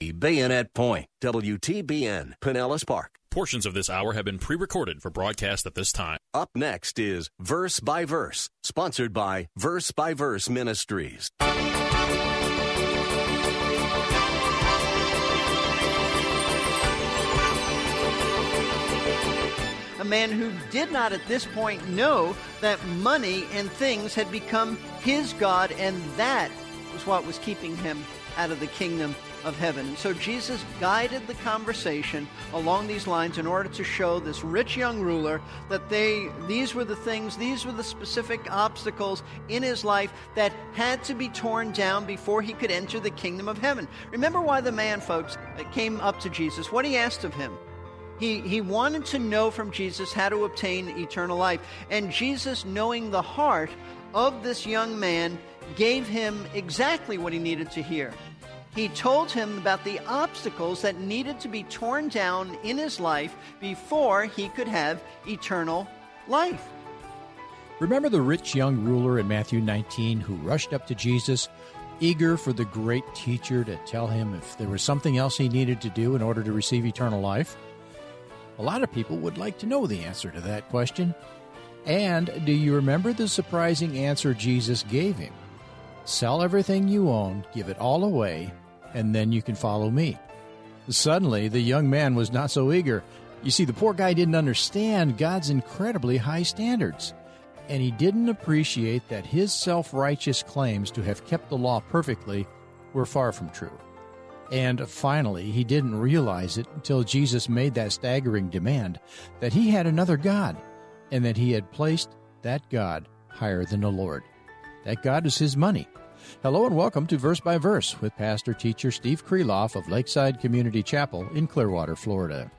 Bayonet Point, WTBN, Pinellas Park. Portions of this hour have been pre recorded for broadcast at this time. Up next is Verse by Verse, sponsored by Verse by Verse Ministries. a man who did not at this point know that money and things had become his God, and that was what was keeping him out of the kingdom of heaven. And so Jesus guided the conversation along these lines in order to show this rich young ruler that they these were the things, these were the specific obstacles in his life that had to be torn down before he could enter the kingdom of heaven. Remember why the man, folks, uh, came up to Jesus, what he asked of him. He, he wanted to know from Jesus how to obtain eternal life. And Jesus, knowing the heart of this young man, gave him exactly what he needed to hear. He told him about the obstacles that needed to be torn down in his life before he could have eternal life. Remember the rich young ruler in Matthew 19 who rushed up to Jesus, eager for the great teacher to tell him if there was something else he needed to do in order to receive eternal life? A lot of people would like to know the answer to that question. And do you remember the surprising answer Jesus gave him? Sell everything you own, give it all away, and then you can follow me. Suddenly, the young man was not so eager. You see, the poor guy didn't understand God's incredibly high standards, and he didn't appreciate that his self righteous claims to have kept the law perfectly were far from true. And finally, he didn't realize it until Jesus made that staggering demand that he had another God, and that he had placed that God higher than the Lord. That God is his money. Hello and welcome to Verse by Verse with pastor teacher Steve Kreloff of Lakeside Community Chapel in Clearwater, Florida.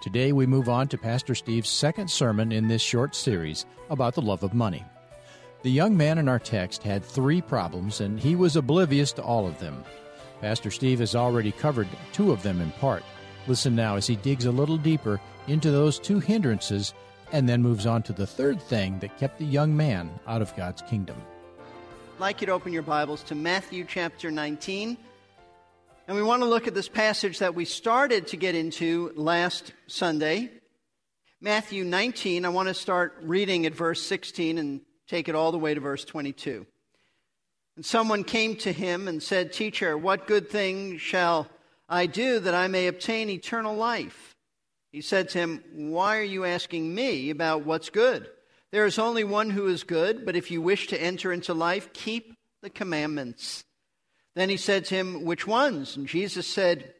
Today we move on to Pastor Steve's second sermon in this short series about the love of money. The young man in our text had three problems and he was oblivious to all of them. Pastor Steve has already covered two of them in part. Listen now as he digs a little deeper into those two hindrances and then moves on to the third thing that kept the young man out of God's kingdom. I'd like you to open your Bibles to Matthew chapter 19. And we want to look at this passage that we started to get into last Sunday. Matthew 19, I want to start reading at verse 16 and take it all the way to verse 22. And someone came to him and said, Teacher, what good thing shall I do that I may obtain eternal life? He said to him, Why are you asking me about what's good? There is only one who is good, but if you wish to enter into life, keep the commandments. Then he said to him, Which ones? And Jesus said,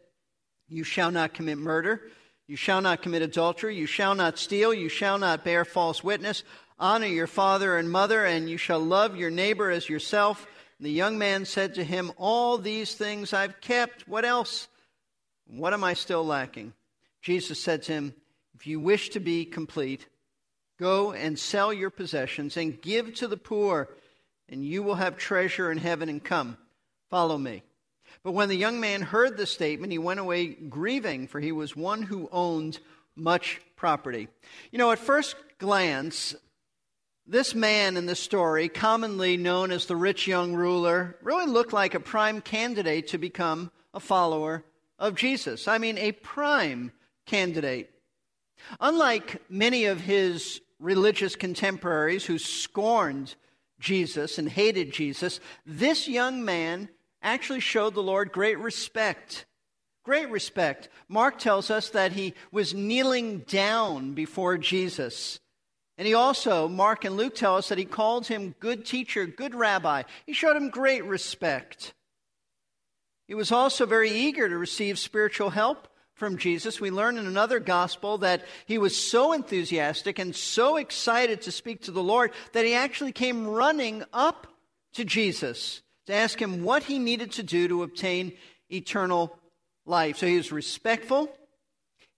You shall not commit murder. You shall not commit adultery. You shall not steal. You shall not bear false witness. Honor your father and mother, and you shall love your neighbor as yourself. And the young man said to him, All these things I've kept. What else? What am I still lacking? Jesus said to him, If you wish to be complete, go and sell your possessions and give to the poor, and you will have treasure in heaven, and come, follow me. But when the young man heard the statement, he went away grieving, for he was one who owned much property. You know, at first glance, this man in the story, commonly known as the rich young ruler, really looked like a prime candidate to become a follower of Jesus. I mean, a prime candidate. Unlike many of his religious contemporaries who scorned Jesus and hated Jesus, this young man actually showed the Lord great respect. Great respect. Mark tells us that he was kneeling down before Jesus. And he also, Mark and Luke tell us that he called him good teacher, good rabbi. He showed him great respect. He was also very eager to receive spiritual help from Jesus. We learn in another gospel that he was so enthusiastic and so excited to speak to the Lord that he actually came running up to Jesus to ask him what he needed to do to obtain eternal life. So he was respectful,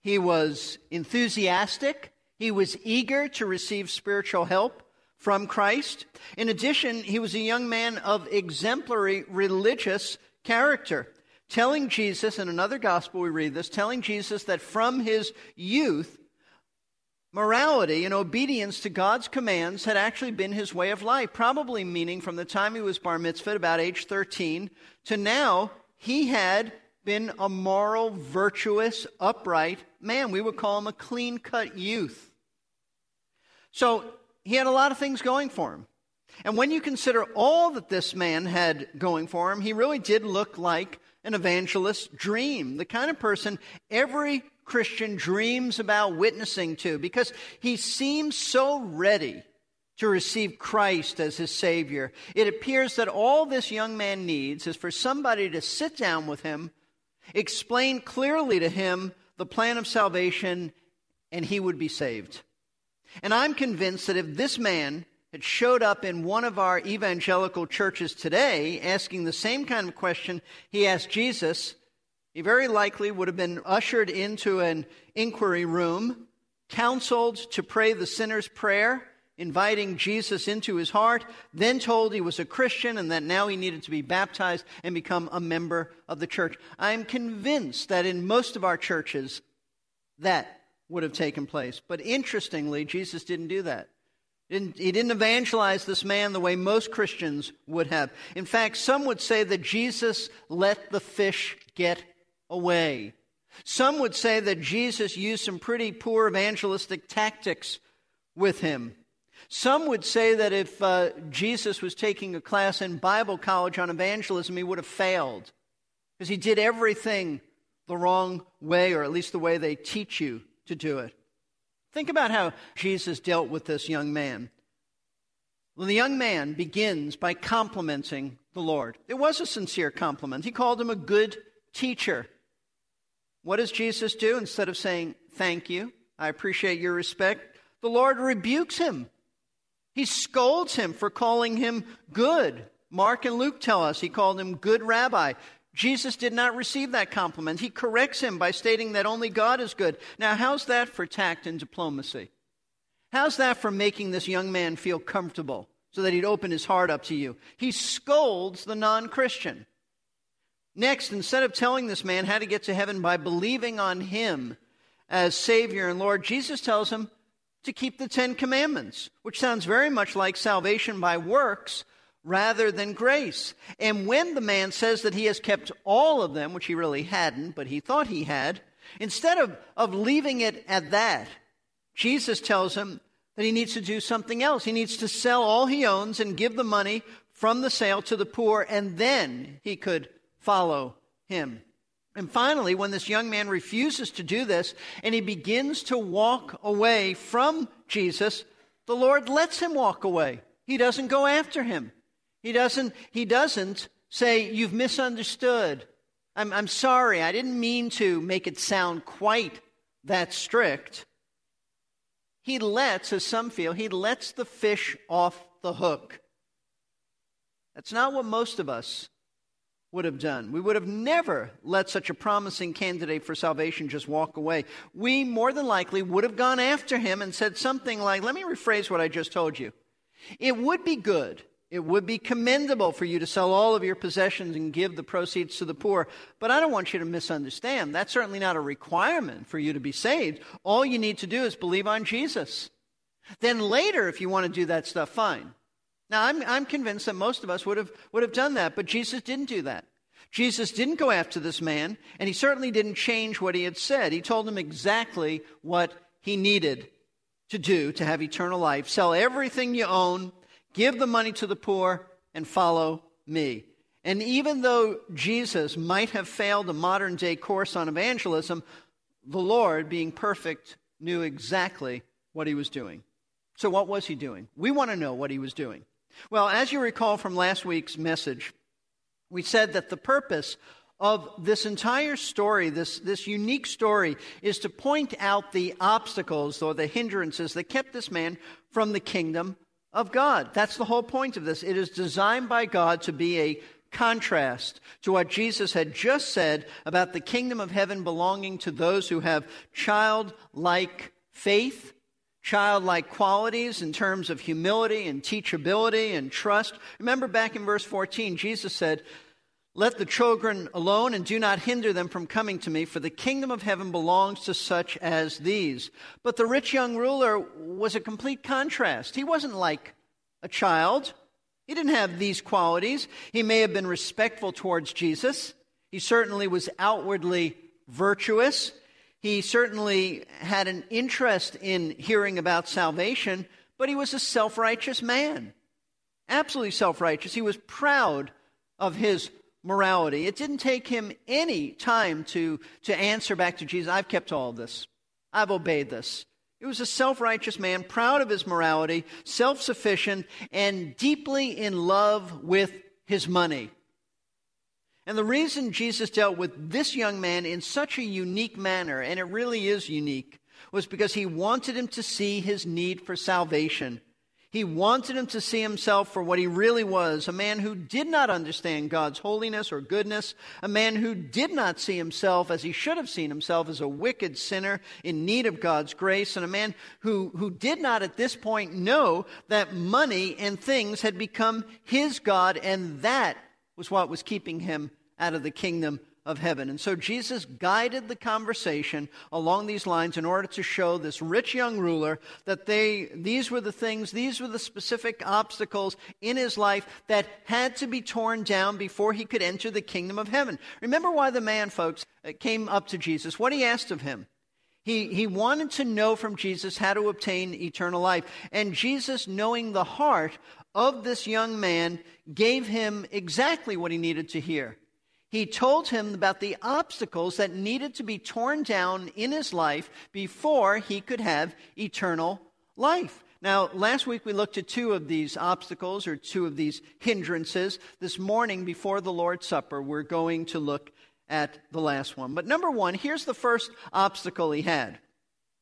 he was enthusiastic, he was eager to receive spiritual help from Christ. In addition, he was a young man of exemplary religious character, telling Jesus, in another gospel we read this, telling Jesus that from his youth, morality and obedience to God's commands had actually been his way of life, probably meaning from the time he was bar mitzvah, about age 13, to now he had been a moral, virtuous, upright man. We would call him a clean cut youth. So he had a lot of things going for him. And when you consider all that this man had going for him, he really did look like an evangelist's dream, the kind of person every Christian dreams about witnessing to, because he seems so ready to receive Christ as his Savior. It appears that all this young man needs is for somebody to sit down with him, explain clearly to him the plan of salvation, and he would be saved. And I'm convinced that if this man had showed up in one of our evangelical churches today asking the same kind of question he asked Jesus, he very likely would have been ushered into an inquiry room, counseled to pray the sinner's prayer, inviting Jesus into his heart, then told he was a Christian and that now he needed to be baptized and become a member of the church. I am convinced that in most of our churches, that would have taken place. But interestingly, Jesus didn't do that. He didn't evangelize this man the way most Christians would have. In fact, some would say that Jesus let the fish get away. Some would say that Jesus used some pretty poor evangelistic tactics with him. Some would say that if uh, Jesus was taking a class in Bible college on evangelism, he would have failed because he did everything the wrong way, or at least the way they teach you to do it. Think about how Jesus dealt with this young man. Well, the young man begins by complimenting the Lord. It was a sincere compliment. He called him a good teacher. What does Jesus do? Instead of saying, Thank you, I appreciate your respect, the Lord rebukes him. He scolds him for calling him good. Mark and Luke tell us he called him good rabbi. Jesus did not receive that compliment. He corrects him by stating that only God is good. Now, how's that for tact and diplomacy? How's that for making this young man feel comfortable so that he'd open his heart up to you? He scolds the non Christian. Next, instead of telling this man how to get to heaven by believing on him as Savior and Lord, Jesus tells him to keep the Ten Commandments, which sounds very much like salvation by works rather than grace. And when the man says that he has kept all of them, which he really hadn't, but he thought he had, instead of, of leaving it at that, Jesus tells him that he needs to do something else. He needs to sell all he owns and give the money from the sale to the poor, and then he could follow him. And finally, when this young man refuses to do this and he begins to walk away from Jesus, the Lord lets him walk away. He doesn't go after him. He doesn't, he doesn't say, You've misunderstood. I'm, I'm sorry. I didn't mean to make it sound quite that strict. He lets, as some feel, he lets the fish off the hook. That's not what most of us would have done. We would have never let such a promising candidate for salvation just walk away. We more than likely would have gone after him and said something like, Let me rephrase what I just told you. It would be good, it would be commendable for you to sell all of your possessions and give the proceeds to the poor, but I don't want you to misunderstand. That's certainly not a requirement for you to be saved. All you need to do is believe on Jesus. Then later, if you want to do that stuff, fine. Now, I'm, I'm convinced that most of us would have, would have done that, but Jesus didn't do that. Jesus didn't go after this man, and he certainly didn't change what he had said. He told him exactly what he needed to do to have eternal life. Sell everything you own, give the money to the poor, and follow me. And even though Jesus might have failed a modern day course on evangelism, the Lord, being perfect, knew exactly what he was doing. So, what was he doing? We want to know what he was doing. Well, as you recall from last week's message, we said that the purpose of this entire story, this, this unique story, is to point out the obstacles or the hindrances that kept this man from the kingdom of God. That's the whole point of this. It is designed by God to be a contrast to what Jesus had just said about the kingdom of heaven belonging to those who have childlike faith, childlike qualities in terms of humility and teachability and trust. Remember back in verse 14, Jesus said, let the children alone and do not hinder them from coming to me, for the kingdom of heaven belongs to such as these. But the rich young ruler was a complete contrast. He wasn't like a child, he didn't have these qualities. He may have been respectful towards Jesus, he certainly was outwardly virtuous. He certainly had an interest in hearing about salvation, but he was a self righteous man. Absolutely self righteous. He was proud of his morality. It didn't take him any time to, to answer back to Jesus, I've kept all of this, I've obeyed this. He was a self righteous man, proud of his morality, self sufficient, and deeply in love with his money. And the reason Jesus dealt with this young man in such a unique manner, and it really is unique, was because he wanted him to see his need for salvation. He wanted him to see himself for what he really was a man who did not understand God's holiness or goodness, a man who did not see himself as he should have seen himself as a wicked sinner in need of God's grace, and a man who, who did not at this point know that money and things had become his God, and that was what was keeping him out of the kingdom of heaven. And so Jesus guided the conversation along these lines in order to show this rich young ruler that they, these were the things, these were the specific obstacles in his life that had to be torn down before he could enter the kingdom of heaven. Remember why the man, folks, uh, came up to Jesus, what he asked of him. He, he wanted to know from Jesus how to obtain eternal life. And Jesus, knowing the heart of this young man, gave him exactly what he needed to hear he told him about the obstacles that needed to be torn down in his life before he could have eternal life. Now, last week we looked at two of these obstacles or two of these hindrances. This morning, before the Lord's Supper, we're going to look at the last one. But number one, here's the first obstacle he had.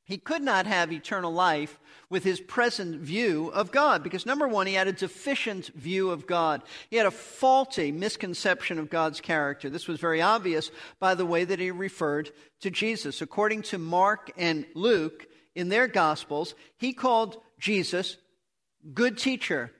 He could not have eternal life with his present view of God because, number one, he had a deficient view of God. He had a faulty misconception of God's character. This was very obvious by the way that he referred to Jesus. According to Mark and Luke in their Gospels, he called Jesus good teacher,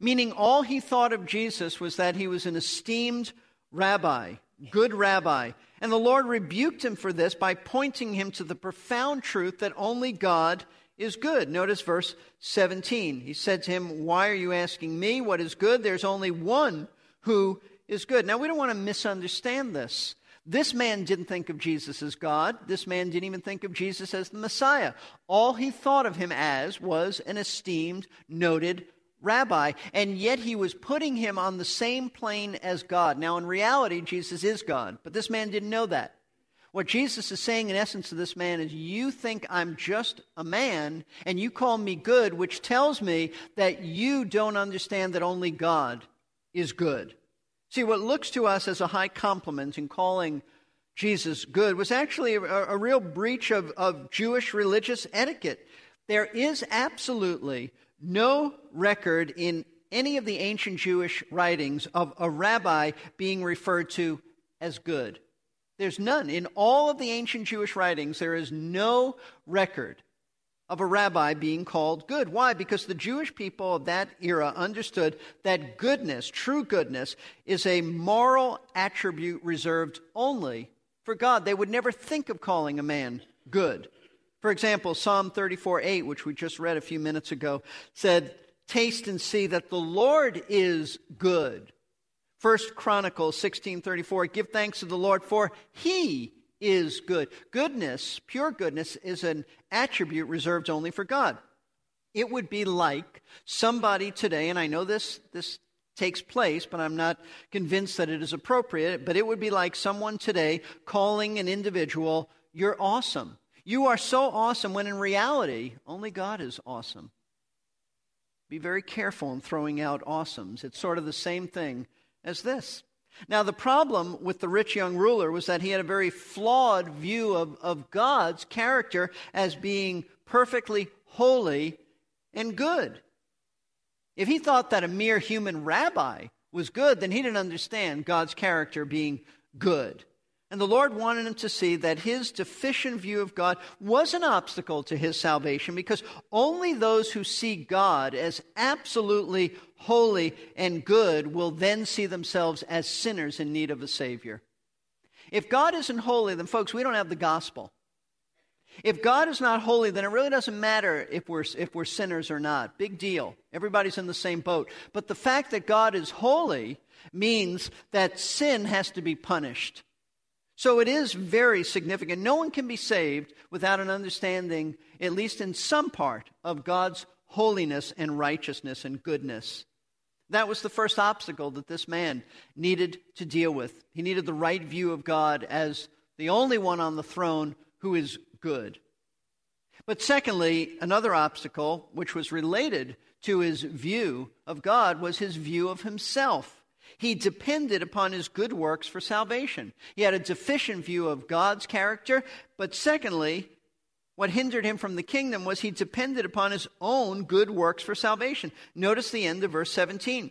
meaning all he thought of Jesus was that he was an esteemed rabbi, good rabbi. And the Lord rebuked him for this by pointing him to the profound truth that only God is good. Notice verse 17. He said to him, Why are you asking me what is good? There's only one who is good. Now, we don't want to misunderstand this. This man didn't think of Jesus as God. This man didn't even think of Jesus as the Messiah. All he thought of him as was an esteemed, noted rabbi, and yet he was putting him on the same plane as God. Now, in reality, Jesus is God, but this man didn't know that. What Jesus is saying, in essence, to this man is, You think I'm just a man, and you call me good, which tells me that you don't understand that only God is good. See, what looks to us as a high compliment in calling Jesus good was actually a, a real breach of, of Jewish religious etiquette. There is absolutely no record in any of the ancient Jewish writings of a rabbi being referred to as good. There's none. In all of the ancient Jewish writings, there is no record of a rabbi being called good. Why? Because the Jewish people of that era understood that goodness, true goodness, is a moral attribute reserved only for God. They would never think of calling a man good. For example, Psalm 34 8, which we just read a few minutes ago, said, Taste and see that the Lord is good. First Chronicles 16:34 Give thanks to the Lord for he is good. Goodness, pure goodness is an attribute reserved only for God. It would be like somebody today and I know this this takes place, but I'm not convinced that it is appropriate, but it would be like someone today calling an individual you're awesome. You are so awesome when in reality, only God is awesome. Be very careful in throwing out awesomes. It's sort of the same thing as this. Now, the problem with the rich young ruler was that he had a very flawed view of, of God's character as being perfectly holy and good. If he thought that a mere human rabbi was good, then he didn't understand God's character being good. And the Lord wanted him to see that his deficient view of God was an obstacle to his salvation because only those who see God as absolutely holy and good will then see themselves as sinners in need of a Savior. If God isn't holy, then, folks, we don't have the gospel. If God is not holy, then it really doesn't matter if we're, if we're sinners or not. Big deal. Everybody's in the same boat. But the fact that God is holy means that sin has to be punished. So it is very significant. No one can be saved without an understanding, at least in some part, of God's holiness and righteousness and goodness. That was the first obstacle that this man needed to deal with. He needed the right view of God as the only one on the throne who is good. But secondly, another obstacle, which was related to his view of God, was his view of himself. He depended upon his good works for salvation. He had a deficient view of God's character, but secondly, what hindered him from the kingdom was he depended upon his own good works for salvation. Notice the end of verse 17.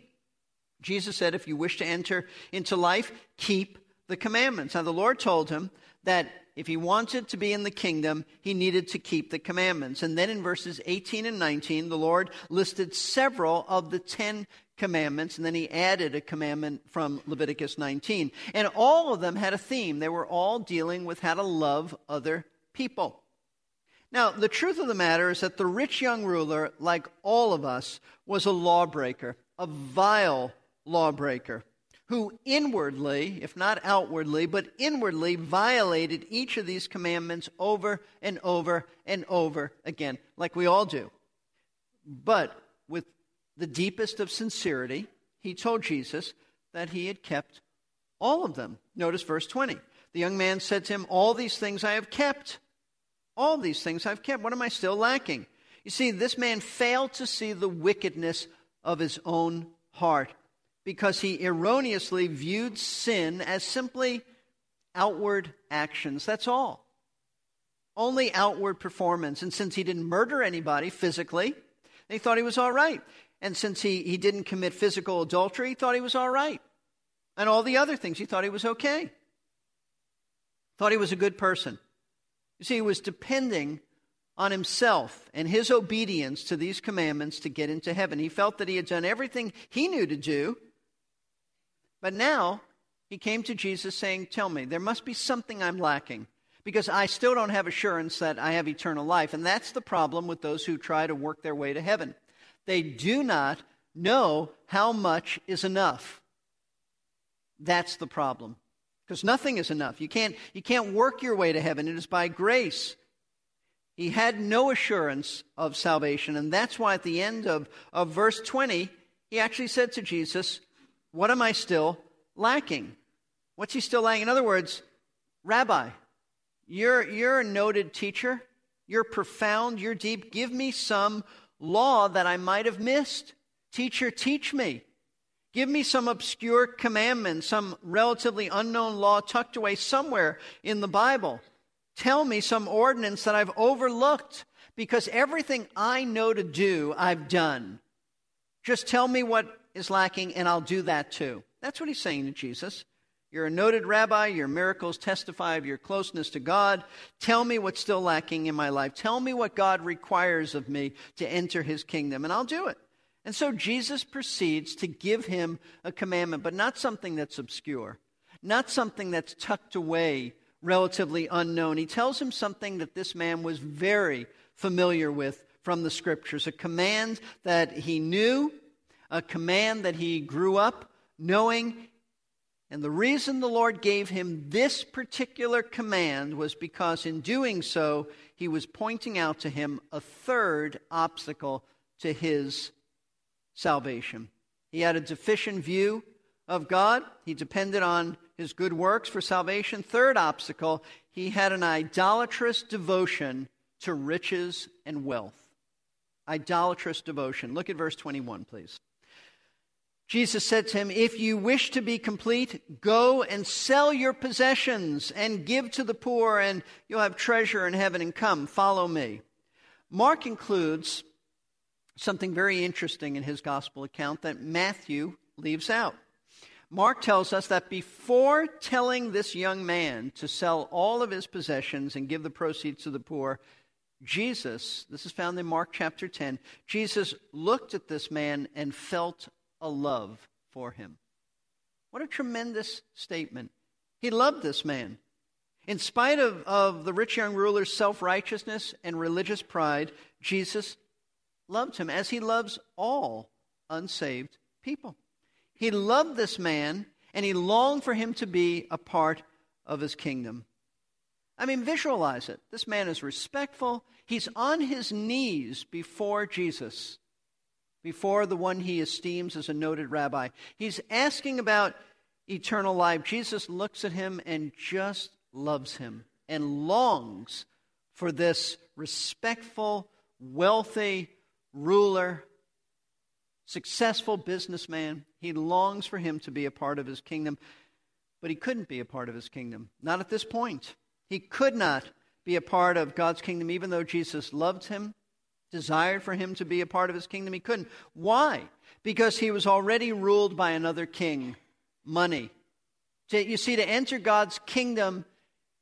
Jesus said, If you wish to enter into life, keep the commandments. Now, the Lord told him that if he wanted to be in the kingdom, he needed to keep the commandments. And then in verses 18 and 19, the Lord listed several of the Ten Commandments, and then he added a commandment from Leviticus 19. And all of them had a theme. They were all dealing with how to love other people. Now, the truth of the matter is that the rich young ruler, like all of us, was a lawbreaker, a vile lawbreaker who inwardly, if not outwardly, but inwardly violated each of these commandments over and over and over again, like we all do. But the deepest of sincerity, he told Jesus that he had kept all of them. Notice verse 20. The young man said to him, All these things I have kept. All these things I've kept. What am I still lacking? You see, this man failed to see the wickedness of his own heart because he erroneously viewed sin as simply outward actions. That's all. Only outward performance. And since he didn't murder anybody physically, they thought he was all right. And since he, he didn't commit physical adultery, he thought he was all right. And all the other things, he thought he was okay. Thought he was a good person. You see, he was depending on himself and his obedience to these commandments to get into heaven. He felt that he had done everything he knew to do but now he came to Jesus saying, Tell me, there must be something I'm lacking because I still don't have assurance that I have eternal life. And that's the problem with those who try to work their way to heaven. They do not know how much is enough. That's the problem. Because nothing is enough. You can't, you can't work your way to heaven, it is by grace. He had no assurance of salvation. And that's why at the end of, of verse 20, he actually said to Jesus, what am I still lacking? What's he still lacking? In other words, Rabbi, you're, you're a noted teacher. You're profound. You're deep. Give me some law that I might have missed. Teacher, teach me. Give me some obscure commandment, some relatively unknown law tucked away somewhere in the Bible. Tell me some ordinance that I've overlooked because everything I know to do, I've done. Just tell me what is lacking, and I'll do that too. That's what he's saying to Jesus. You're a noted rabbi. Your miracles testify of your closeness to God. Tell me what's still lacking in my life. Tell me what God requires of me to enter his kingdom, and I'll do it. And so Jesus proceeds to give him a commandment, but not something that's obscure, not something that's tucked away, relatively unknown. He tells him something that this man was very familiar with from the scriptures, a command that he knew a command that he grew up knowing. And the reason the Lord gave him this particular command was because in doing so, he was pointing out to him a third obstacle to his salvation. He had a deficient view of God, he depended on his good works for salvation. Third obstacle, he had an idolatrous devotion to riches and wealth. Idolatrous devotion. Look at verse 21, please. Jesus said to him, If you wish to be complete, go and sell your possessions and give to the poor, and you'll have treasure in heaven, and come, follow me. Mark includes something very interesting in his gospel account that Matthew leaves out. Mark tells us that before telling this young man to sell all of his possessions and give the proceeds to the poor, Jesus, this is found in Mark chapter 10, Jesus looked at this man and felt a love for him. What a tremendous statement. He loved this man. In spite of, of the rich young ruler's self righteousness and religious pride, Jesus loved him as he loves all unsaved people. He loved this man and he longed for him to be a part of his kingdom. I mean, visualize it. This man is respectful. He's on his knees before Jesus, before the one he esteems as a noted rabbi. He's asking about eternal life. Jesus looks at him and just loves him and longs for this respectful, wealthy ruler, successful businessman. He longs for him to be a part of his kingdom, but he couldn't be a part of his kingdom. Not at this point. He could not be a part of God's kingdom, even though Jesus loved him, desired for him to be a part of his kingdom. He couldn't. Why? Because he was already ruled by another king, money. You see, to enter God's kingdom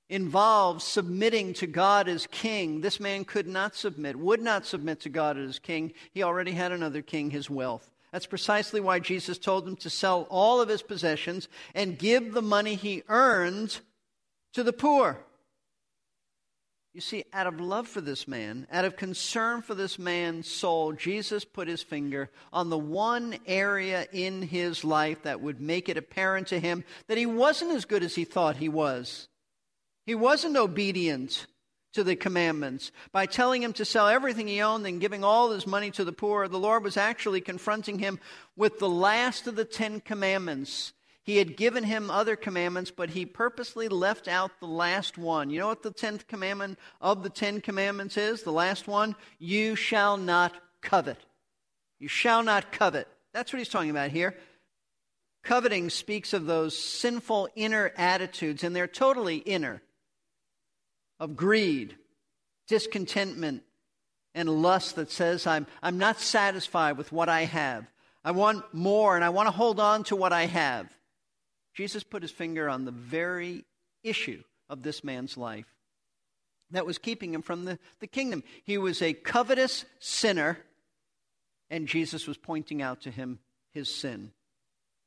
involves submitting to God as king. This man could not submit, would not submit to God as king. He already had another king, his wealth. That's precisely why Jesus told him to sell all of his possessions and give the money he earned to the poor. You see, out of love for this man, out of concern for this man's soul, Jesus put his finger on the one area in his life that would make it apparent to him that he wasn't as good as he thought he was. He wasn't obedient to the commandments. By telling him to sell everything he owned and giving all his money to the poor, the Lord was actually confronting him with the last of the Ten Commandments he had given him other commandments, but he purposely left out the last one. You know what the tenth commandment of the Ten Commandments is? The last one? You shall not covet. You shall not covet. That's what he's talking about here. Coveting speaks of those sinful inner attitudes, and they're totally inner of greed, discontentment, and lust that says, I'm, I'm not satisfied with what I have. I want more, and I want to hold on to what I have. Jesus put his finger on the very issue of this man's life that was keeping him from the, the kingdom. He was a covetous sinner, and Jesus was pointing out to him his sin.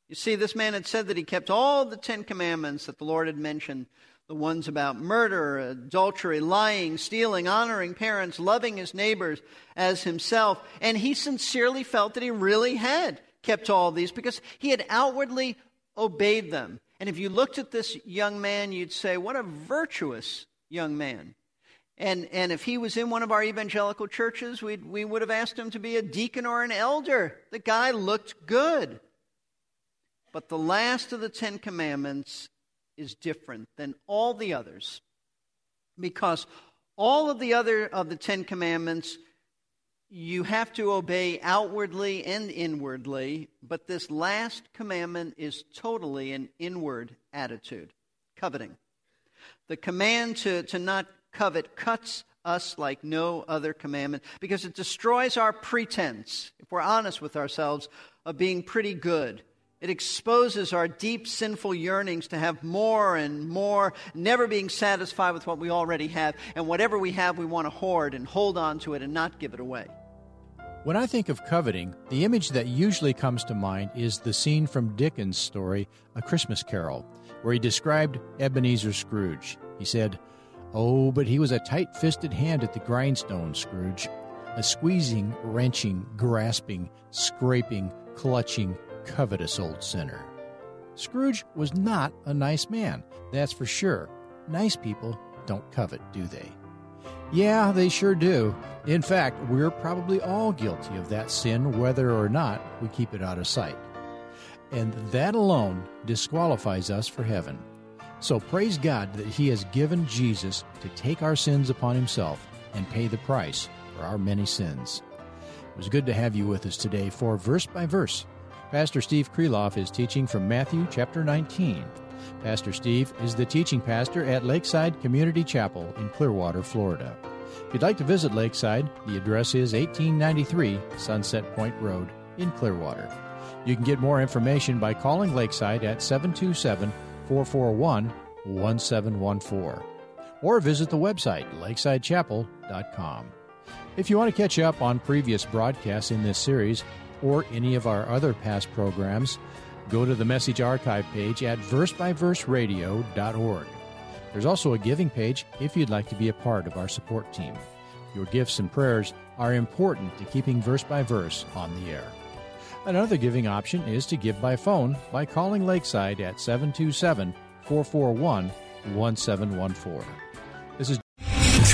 You see, this man had said that he kept all the Ten Commandments that the Lord had mentioned the ones about murder, adultery, lying, stealing, honoring parents, loving his neighbors as himself. And he sincerely felt that he really had kept all these because he had outwardly obeyed them. And if you looked at this young man, you'd say, What a virtuous young man. And, and if he was in one of our evangelical churches, we'd, we would have asked him to be a deacon or an elder. The guy looked good. But the last of the Ten Commandments is different than all the others because all of the other of the Ten Commandments you have to obey outwardly and inwardly, but this last commandment is totally an inward attitude coveting. The command to, to not covet cuts us like no other commandment because it destroys our pretense, if we're honest with ourselves, of being pretty good. It exposes our deep sinful yearnings to have more and more, never being satisfied with what we already have. And whatever we have, we want to hoard and hold on to it and not give it away. When I think of coveting, the image that usually comes to mind is the scene from Dickens' story, A Christmas Carol, where he described Ebenezer Scrooge. He said, Oh, but he was a tight fisted hand at the grindstone, Scrooge. A squeezing, wrenching, grasping, scraping, clutching, covetous old sinner. Scrooge was not a nice man, that's for sure. Nice people don't covet, do they? Yeah, they sure do. In fact, we're probably all guilty of that sin, whether or not we keep it out of sight. And that alone disqualifies us for heaven. So praise God that He has given Jesus to take our sins upon Himself and pay the price for our many sins. It was good to have you with us today for Verse by Verse. Pastor Steve Kreloff is teaching from Matthew chapter 19. Pastor Steve is the teaching pastor at Lakeside Community Chapel in Clearwater, Florida. If you'd like to visit Lakeside, the address is 1893 Sunset Point Road in Clearwater. You can get more information by calling Lakeside at 727 441 1714 or visit the website lakesidechapel.com. If you want to catch up on previous broadcasts in this series or any of our other past programs, go to the message archive page at versebyverseradio.org. There's also a giving page if you'd like to be a part of our support team. Your gifts and prayers are important to keeping verse by verse on the air. Another giving option is to give by phone by calling Lakeside at 727 441 1714. This is